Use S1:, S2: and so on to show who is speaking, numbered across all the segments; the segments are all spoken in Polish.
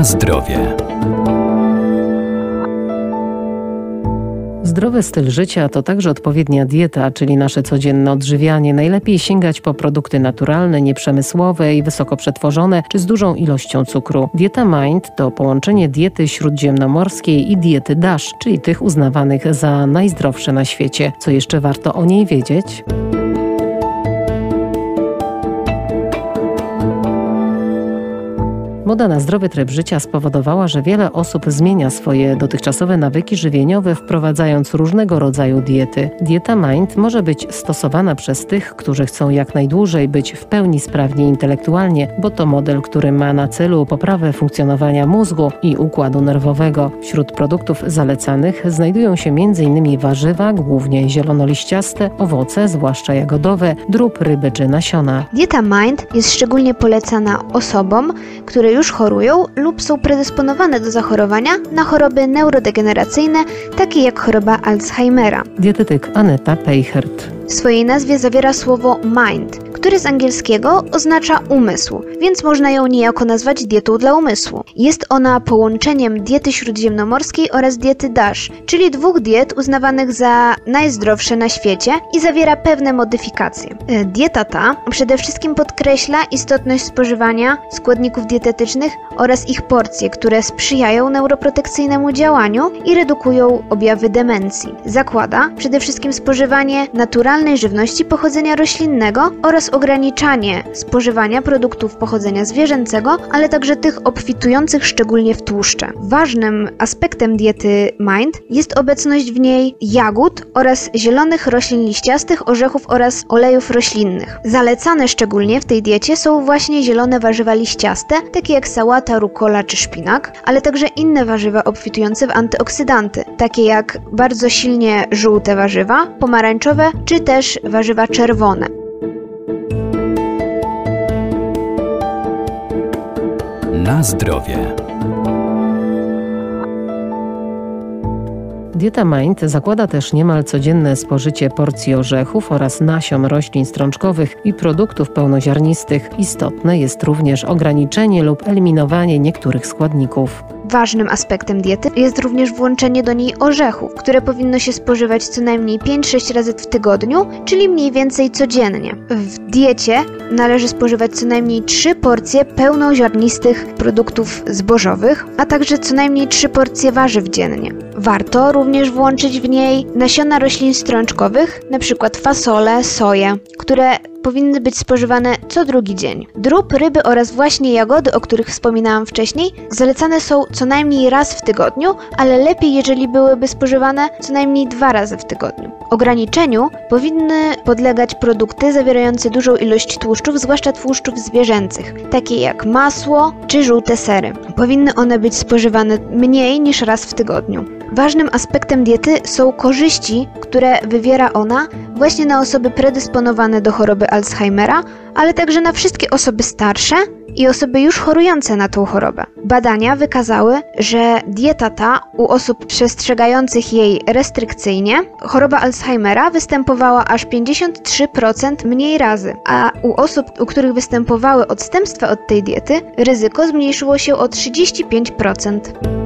S1: Na zdrowie. Zdrowy styl życia to także odpowiednia dieta, czyli nasze codzienne odżywianie. Najlepiej sięgać po produkty naturalne, nieprzemysłowe i wysoko przetworzone, czy z dużą ilością cukru. Dieta Mind to połączenie diety śródziemnomorskiej i diety DASH, czyli tych uznawanych za najzdrowsze na świecie. Co jeszcze warto o niej wiedzieć? Moda na zdrowy tryb życia spowodowała, że wiele osób zmienia swoje dotychczasowe nawyki żywieniowe, wprowadzając różnego rodzaju diety. Dieta Mind może być stosowana przez tych, którzy chcą jak najdłużej być w pełni sprawni intelektualnie, bo to model, który ma na celu poprawę funkcjonowania mózgu i układu nerwowego. Wśród produktów zalecanych znajdują się m.in. warzywa, głównie zielonoliściaste, owoce, zwłaszcza jagodowe, drób, ryby czy nasiona.
S2: Dieta Mind jest szczególnie polecana osobom, które już już chorują lub są predysponowane do zachorowania na choroby neurodegeneracyjne, takie jak choroba Alzheimera.
S1: Dietetyk Aneta Peichert.
S2: W swojej nazwie zawiera słowo mind, który z angielskiego oznacza umysł, więc można ją niejako nazwać dietą dla umysłu. Jest ona połączeniem diety śródziemnomorskiej oraz diety DASH, czyli dwóch diet uznawanych za najzdrowsze na świecie i zawiera pewne modyfikacje. E, dieta ta przede wszystkim podkreśla istotność spożywania składników dietetycznych oraz ich porcje, które sprzyjają neuroprotekcyjnemu działaniu i redukują objawy demencji. Zakłada przede wszystkim spożywanie żywności pochodzenia roślinnego oraz ograniczanie spożywania produktów pochodzenia zwierzęcego, ale także tych obfitujących szczególnie w tłuszcze. Ważnym aspektem diety Mind jest obecność w niej jagód oraz zielonych roślin liściastych, orzechów oraz olejów roślinnych. Zalecane szczególnie w tej diecie są właśnie zielone warzywa liściaste, takie jak sałata, rukola czy szpinak, ale także inne warzywa obfitujące w antyoksydanty, takie jak bardzo silnie żółte warzywa, pomarańczowe czy też warzywa czerwone.
S1: Na zdrowie. Dieta Mind zakłada też niemal codzienne spożycie porcji orzechów oraz nasion roślin strączkowych i produktów pełnoziarnistych. Istotne jest również ograniczenie lub eliminowanie niektórych składników.
S2: Ważnym aspektem diety jest również włączenie do niej orzechów, które powinno się spożywać co najmniej 5-6 razy w tygodniu, czyli mniej więcej codziennie. W diecie należy spożywać co najmniej 3 porcje pełnoziarnistych produktów zbożowych, a także co najmniej 3 porcje warzyw dziennie. Warto również włączyć w niej nasiona roślin strączkowych, np. fasole, soję, które powinny być spożywane co drugi dzień. Drób, ryby oraz właśnie jagody, o których wspominałam wcześniej, zalecane są co najmniej raz w tygodniu, ale lepiej, jeżeli byłyby spożywane co najmniej dwa razy w tygodniu. Ograniczeniu powinny podlegać produkty zawierające dużą ilość tłuszczów, zwłaszcza tłuszczów zwierzęcych, takie jak masło czy żółte sery. Powinny one być spożywane mniej niż raz w tygodniu. Ważnym aspektem diety są korzyści, które wywiera ona właśnie na osoby predysponowane do choroby Alzheimera, ale także na wszystkie osoby starsze i osoby już chorujące na tą chorobę. Badania wykazały, że dieta ta u osób przestrzegających jej restrykcyjnie, choroba Alzheimera występowała aż 53% mniej razy, a u osób, u których występowały odstępstwa od tej diety, ryzyko zmniejszyło się o 35%.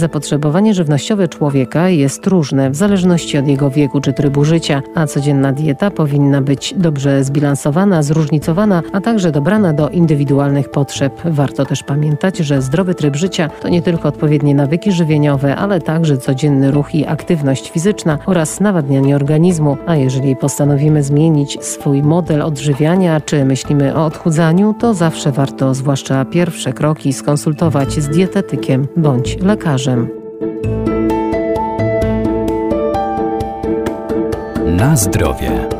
S1: Zapotrzebowanie żywnościowe człowieka jest różne w zależności od jego wieku czy trybu życia, a codzienna dieta powinna być dobrze zbilansowana, zróżnicowana, a także dobrana do indywidualnych potrzeb. Warto też pamiętać, że zdrowy tryb życia to nie tylko odpowiednie nawyki żywieniowe, ale także codzienny ruch i aktywność fizyczna oraz nawadnianie organizmu. A jeżeli postanowimy zmienić swój model odżywiania czy myślimy o odchudzaniu, to zawsze warto, zwłaszcza pierwsze kroki, skonsultować z dietetykiem bądź Na zdrowie.